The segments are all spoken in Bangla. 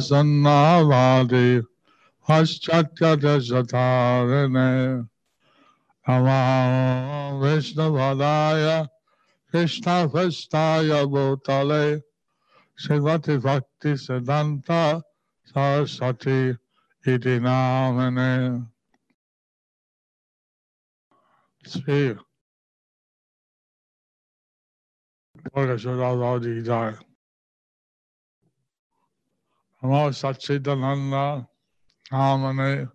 सन्नावादे हश्चत्यजधारणे नमः विष्णुपदाय भूतले भक्ति सिद्धांत सरस्वती इति नामने Shri Jai. Namo Satchitananda Namane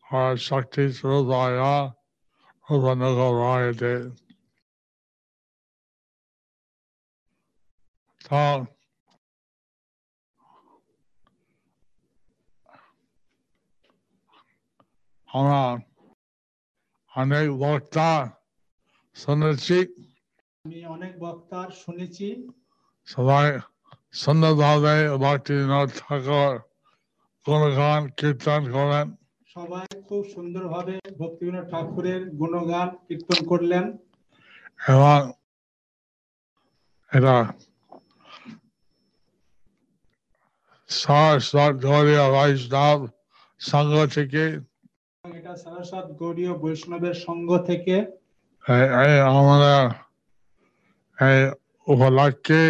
Har Shakti Sruvaya Upanagavarayate. So, আমরা অনেক বক্তা শুনেছি আমি অনেক বক্তার শুনেছি সবাই সুন্দরভাবে ভক্তিনাথ ঠাকুর গুণগান কীর্তন করেন। সবাই খুব সুন্দরভাবে ভক্তিবিনোদ ঠাকুরের গুণগান কীর্তন করলেন। এবং এটা সরস্বত গৌরীয় বৈষ্ণব সংঘ থেকে এটা সারস্বত গৌরীয় বৈষ্ণবের সঙ্গ থেকে আমাদের এই উপলক্ষে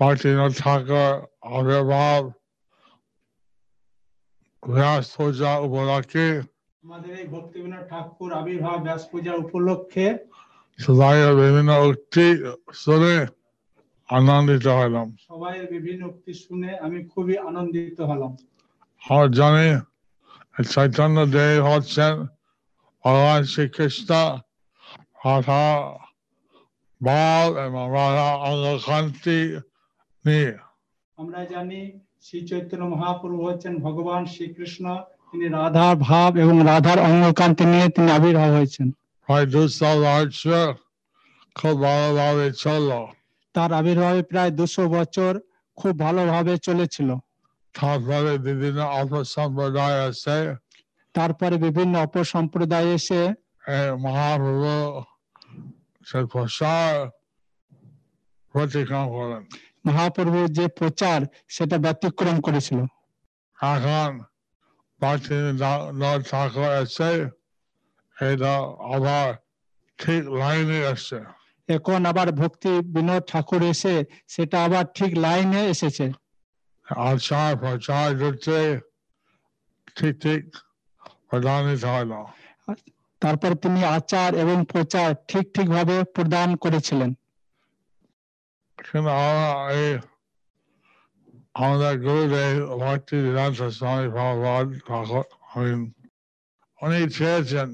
ভক্তিনাথ ঠাকুর আবির্ভাব ব্যাস পূজা উপলক্ষে আমাদের এই ভক্তিবিনোদ ঠাকুর আবির্ভাব ব্যাস পূজা উপলক্ষে সবাই বিভিন্ন উক্তি শুনে আনন্দিত হলাম সবাই বিভিন্ন উক্তি শুনে আমি খুবই আনন্দিত হলাম। জানি চৈতন্য দেব হচ্ছেন ভগবান শ্রীকৃষ্ণ রাধা বল এবং রাধা অঙ্গকান্তি আমরা জানি শ্রী চৈতন্য মহাপ্রভু হচ্ছেন ভগবান শ্রীকৃষ্ণ। তিনি ভাব এবং রাধার অঙ্গকান্তি নিয়ে তিনি আবির্ভাব হয়েছেন। খুব ভালোভাবে তার আবির্ভাবে প্রায় দুশো বছর খুব ভালোভাবে চলেছিল। তারপরে বিভিন্ন অপসম্প্রদায় আছে। তারপরে বিভিন্ন অপসম্প্রদায় এসে মহাপ্রভু প্রসার প্রতিক্রম করেন। মহাপ্রভুর যে প্রচার সেটা ব্যতিক্রম করেছিল। এখন ভক্তিনাথ ঠাকুর এসে এটা আবার ঠিক লাইনে এখন আবার ভক্তি বিনোদ ঠাকুর এসে সেটা আবার ঠিক লাইনে এসেছে। আচার প্রচার করতে ঠিক ঠিক প্রদানিত হল তারপর তিনি আচার এবং প্রচার ঠিক ঠিক ভাবে প্রদান করেছিলেন। কিন্তু আমরা এই আমাদের গুরুদেব ভক্তি বিধান স্বামী ভগবান ঠাকুর আমি উনি চেয়েছেন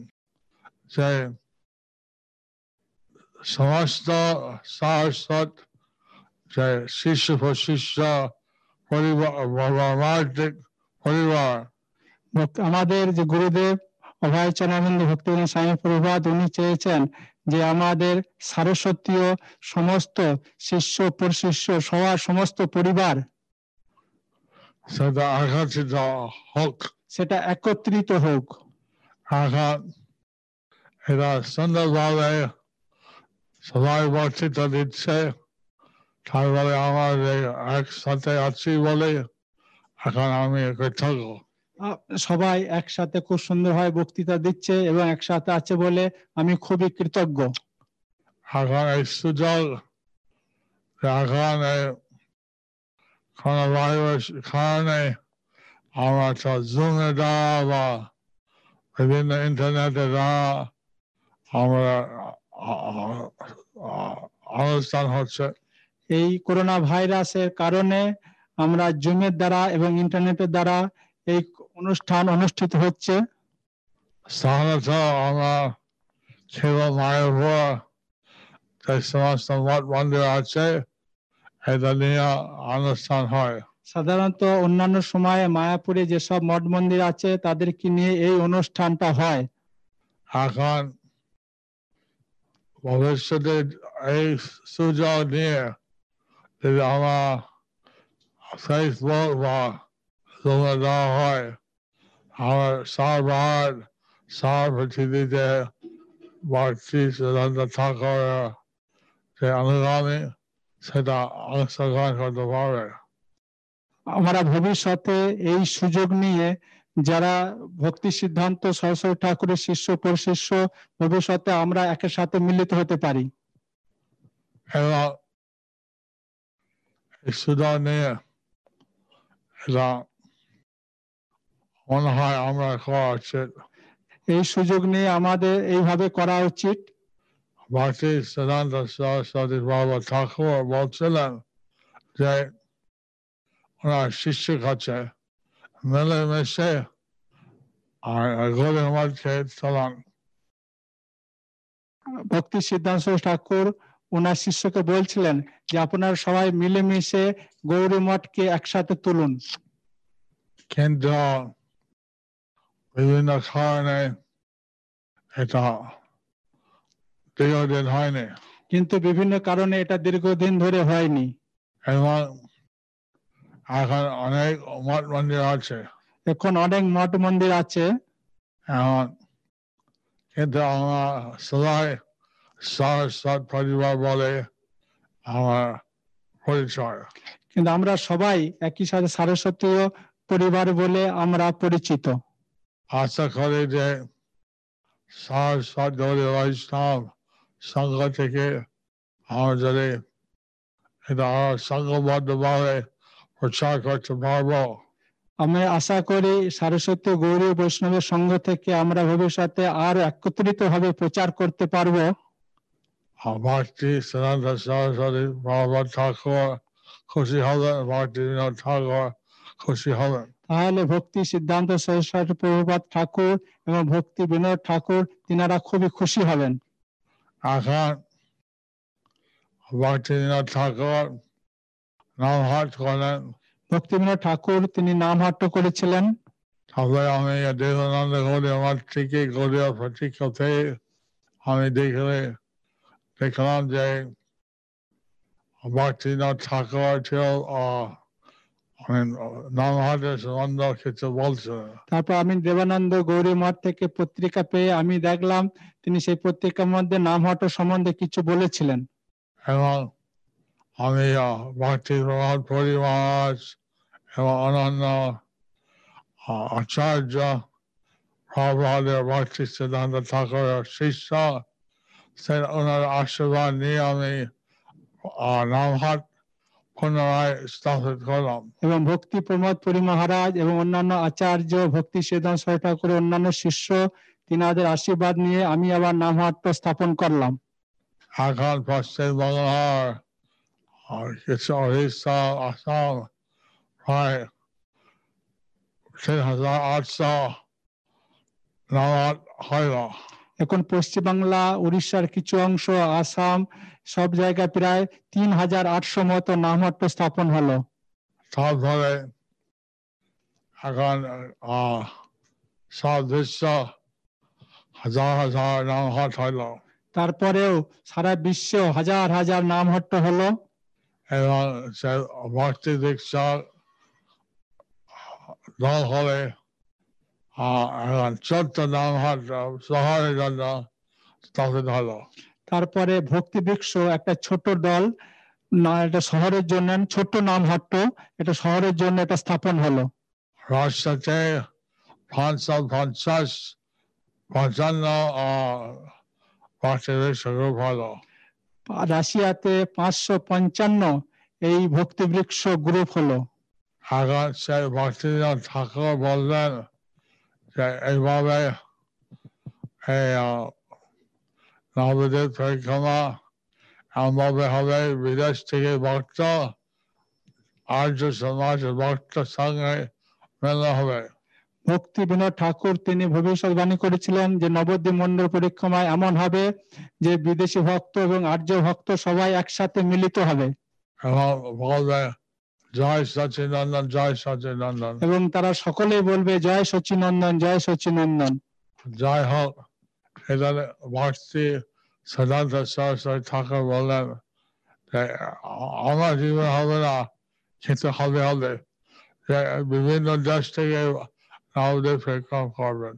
যে সমস্ত সারস্বত যে শিষ্য প্রশিষ্য পরিবার বাবার্থিক পরিবার ভক্ত- আমাদের যে গুরুদেব অভয় চরণানন্দ ভক্তিবিনোদ স্বামী প্রভাত উনি চেয়েছেন যে আমাদের সারস্বতীয় সমস্ত শিষ্য পরশিষ্য সবার সমস্ত পরিবার সেটা একত্রিত হোক। সেটা একত্রিত হোক। এখন এটা সুন্দরভাবে সবাই বক্তৃতা দিচ্ছে। তারপরে এই একসাথে আছি বলে এখন আমি কৃতজ্ঞ সবাই একসাথে খুব সুন্দরভাবে বক্তৃতা দিচ্ছে এবং একসাথে আছে বলে আমি খুবই কৃতজ্ঞ। যে এখন এই কোনো ভাইরাস কারণে আমরা তো জুমে দ্বারা বা বিভিন্ন ইন্টারনেটের দ্বারা আমরা অনুষ্ঠান হচ্ছে। এই করোনা ভাইরাসের কারণে আমরা জুমের দ্বারা এবং ইন্টারনেটের দ্বারা এই অনুষ্ঠান অনুষ্ঠিত হচ্ছে। সাধারণত আমরা কেবল মায়ের উপর যে সমস্ত মঠ মন্দির আছে। এটা নিয়ে অনুষ্ঠান হয়। সাধারণত অন্যান্য সময়ে মায়াপুরে যেসব মঠ মন্দির আছে তাদেরকে নিয়ে এই অনুষ্ঠানটা হয়। এখন ভবিষ্যতে এই সুযোগ নিয়ে যদি আমার ফেসবুক বা দেওয়া হয় সারবার সার পৃথিবীতে বাড়তি সিদ্ধান্ত থাকার যে অনুগামী সেটা অংশগ্রহণ করতে পারবে। আমরা ভবিষ্যতে এই সুযোগ নিয়ে যারা ভক্তি সিদ্ধান্ত সরস্বতী ঠাকুরের শিষ্য পরশিষ্য ভবিষ্যতে আমরা একের সাথে মিলিত হতে পারি। এবং সুযোগ নিয়ে মনে হয় আমরা করা উচিত এই সুযোগ নিয়ে আমাদের এইভাবে করা উচিত। ভক্তি সরস্বতী বাবা ঠাকুর বলছিলেন যে ওনার শিষ্য কাছে মিলেমিশে আর গরিব মধ্যে চলান। ভক্তি সিদ্ধান্ত ঠাকুর ওনার শিষ্যকে বলছিলেন যে আপনারা সবাই মিলেমিশে গৌরী মঠকে একসাথে তুলুন। কিন্তু বিভিন্ন কারণে এটা দীর্ঘদিন হয়নি কিন্তু বিভিন্ন কারণে এটা দীর্ঘদিন ধরে হয়নি। এবং এখন অনেক মঠ মন্দির আছে। এখন অনেক মঠ মন্দির আছে। এখন কিন্তু আমরা সবাই সৎ পরিবার বলে আমার পরিচয়। কিন্তু আমরা সবাই একই সাথে সারস্বতীয় পরিবার বলে আমরা পরিচিত। আশা করে যে সৎ গৌরী বৈষ্ণব সংঘ থেকে যদি এটা প্রচার করতে পারব। আমি আশা করি সারস্বতী গৌরী বৈষ্ণবের সংঘ থেকে আমরা ভবিষ্যতে আর একত্রিত ভাবে প্রচার করতে পারব। আর ভক্তি সনাতন সরস্বতী ঠাকুর খুশি হবেন। ভক্তি ঠাকুর খুশি হবেন। তাহলে ভক্তি সিদ্ধান্ত সরস্বতী প্রভুপাত ঠাকুর এবং ভক্তি বিনোদ ঠাকুর তিনারা খুবই খুশি হবেন এখন ভক্তি বিনোদ ঠাকুর নাম হাট করেন ঠাকুর তিনি করেছিলেন। তবে আমি দেবানন্দ গৌরী আমার থেকে প্রতীক্ষতে আমি দেখলে দেখলাম যে ভক্তি বিনোদ ঠাকুর ছিল আহ, তারপর আমি দেবানন্দ গৌরী মঠ থেকে পত্রিকা পেয়ে আমি দেখলাম তিনি সেই পত্রিকার মধ্যে নাম হাট সম্বন্ধে কিছু বলেছিলেন। এবং আমি ভক্তি প্রভাত পরিবার এবং অন্যান্য আহ, আচার্য প্রভাদের ভক্তি সিদ্ধান্ত ঠাকুরের শিষ্য সে ওনার আশীর্বাদ নিয়ে আমি নামহাট এবং ভক্তি প্রমোদ পুরী মহারাজ এবং অন্যান্য আচার্য ভক্তি সিদ্ধান্ত সরকার ঠাকুরের অন্যান্য শিষ্য তিনাদের আশীর্বাদ নিয়ে আমি আবার নামহাট স্থাপন করলাম। এখন পশ্চিমবাংলার আর কিছু উড়িষ্যা আসাম প্রায় তিন হাজার আটশো নামাজ হইল এখন পশ্চিমবাংলা উড়িষ্যার কিছু অংশ আসাম সব জায়গায় প্রায় তিন হাজার আটশো মতো নামহট্ট স্থাপন হলো। তারপরে এখন সব বিশ্ব হাজার হাজার নামহাট হইল তারপরেও সারা বিশ্ব হাজার হাজার নামহট্ট হলো। এবং ভক্তি দীক্ষা দল হলে তারপরে ভক্তি বৃক্ষ একটা ছোট দল না এটা শহরের জন্য ছোট্ট নামহট্ট এটা শহরের জন্য এটা স্থাপন হলো। পঞ্চাশ পঞ্চান্ন ভক্তি রাশিয়াতে পাঁচশো পঞ্চান্ন এই ভক্তি বৃক্ষ গ্রুপ হলো। সেই ভক্তিনাথ ঠাকুর বললেন যে এইভাবে এই পরিক্রমা এমনভাবে হবে বিদেশ থেকে ভক্ত আর্য সমাজ ভক্ত সঙ্গে মেলা হবে ভক্তি বিনোদ ঠাকুর তিনি ভবিষ্যৎবাণী করেছিলেন যে নবদ্বীপ মন্ডল পরিক্রমায় এমন হবে যে বিদেশি ভক্ত এবং আর্য ভক্ত সবাই একসাথে মিলিত হবে। এবং জয় সচিনন্দন জয় সচিনন্দন এবং তারা সকলেই বলবে জয় সচিনন্দন জয় সচিনন্দন জয় হোক। এটা ভক্তি সদান্ত সরস্বতী ঠাকুর বললেন আমার জীবন হবে না কিন্তু হবে হবে। বিভিন্ন দেশ থেকে নবদ্বীপ পরিক্রমা করবেন।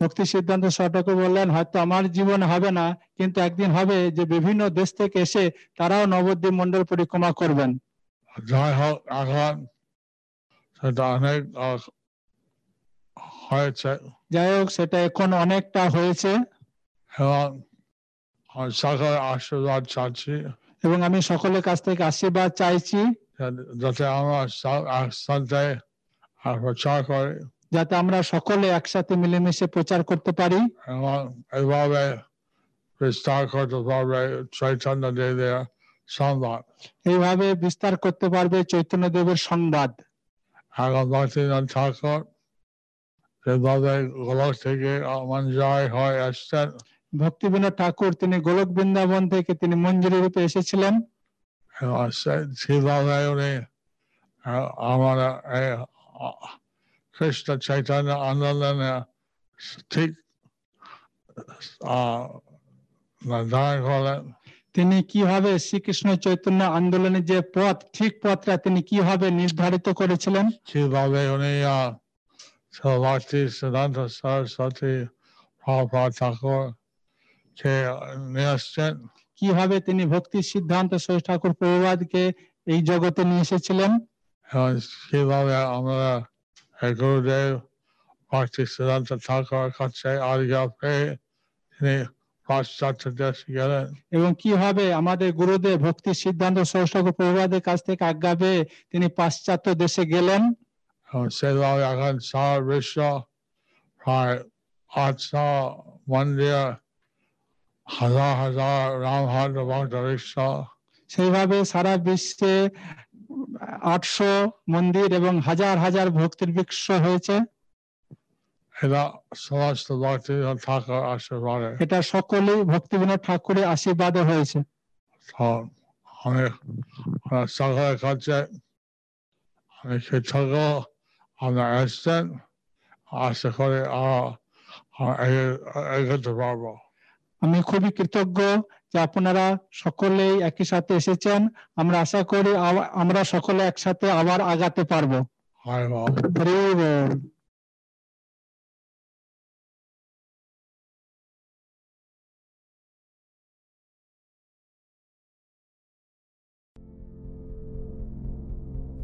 ভক্তি সিদ্ধান্ত ঠাকুর বললেন হয়তো আমার জীবন হবে না কিন্তু একদিন হবে যে বিভিন্ন দেশ থেকে এসে তারাও নবদ্বীপ মন্ডল পরিক্রমা করবেন। জয় হোক এখন সেটা অনেক হয়েছে যাই হোক সেটা এখন অনেকটা হয়েছে। এবং আমি সকলের আশীর্বাদ চাচ্ছি এবং আমি সকলের কাছ থেকে আশীর্বাদ চাইছি যাতে- আমরা সব একসাথে প্রচার করি। যাতে আমরা সকলে একসাথে মিলেমিশে প্রচার করতে পারি। এবং এইভাবে বিস্তার করতে পারবে চৈতন্য দেবের সংবাদ। এইভাবে বিস্তার করতে পারবে চৈতন্য দেবের সংবাদ এখন ভক্তিনাথ ঠাকুর যেভাবে গোলক থেকে মঞ্জয় হয়ে আসছেন ভক্তিবিনোদ ঠাকুর তিনি গোলক বৃন্দাবন থেকে তিনি মঞ্জুরি রূপে এসেছিলেন। সেভাবে উনি আহ, কৃষ্ণ চৈতন্য আন্দোলনে ঠিক আহ, নির্ধারণ করলেন। তিনি কীভাবে শ্রীকৃষ্ণ চৈতন্য আন্দোলনের যে পথ ঠিক পথটা তিনি কীভাবে নির্ধারিত করেছিলেন? সেভাবে উনি আহ, সিদ্ধান্ত সরস্বতী প্রভুপাদ ঠাকুর কে নিয়ে আসছেন। কীভাবে তিনি ভক্তি সিদ্ধান্ত সৈয়দ ঠাকুর প্রভুবাদকে এই জগতে নিয়ে এসেছিলেন? এবং কীভাবে আমরা গুরুদেব ভক্তি সিদ্ধান্ত ঠাকুর কাছে আজ্ঞা পেয়ে তিনি গেলেন এবং কীভাবে আমাদের গুরুদেব ভক্তি সিদ্ধান্ত ঠাকুর প্রভুবাদের কাছ থেকে আজ্ঞা পেয়ে তিনি পাশ্চাত্য দেশে গেলেন? মন্দির হাজার হাজার রামহাট ভক্ত সেইভাবে সারা বিশ্বে আটশো মন্দির এবং হাজার হাজার ভক্তির বৃক্ষ হয়েছে। এটা সমস্ত ভক্তি ঠাকুর আশীর্বাদে। এটা সকলেই ভক্তিবিনোদ ঠাকুরের আশীর্বাদে হয়েছে। আমি সকলের কাছে আমি কৃতজ্ঞ আমরা এসছেন আশা করি আরও আমরা এগিয়ে- এগোতে পারব। আমি খুবই কৃতজ্ঞ যে আপনারা সকলেই একই সাথে এসেছেন। আমরা আশা করি আমরা সকলে একসাথে আবার আগাতে পারব। হরি বল।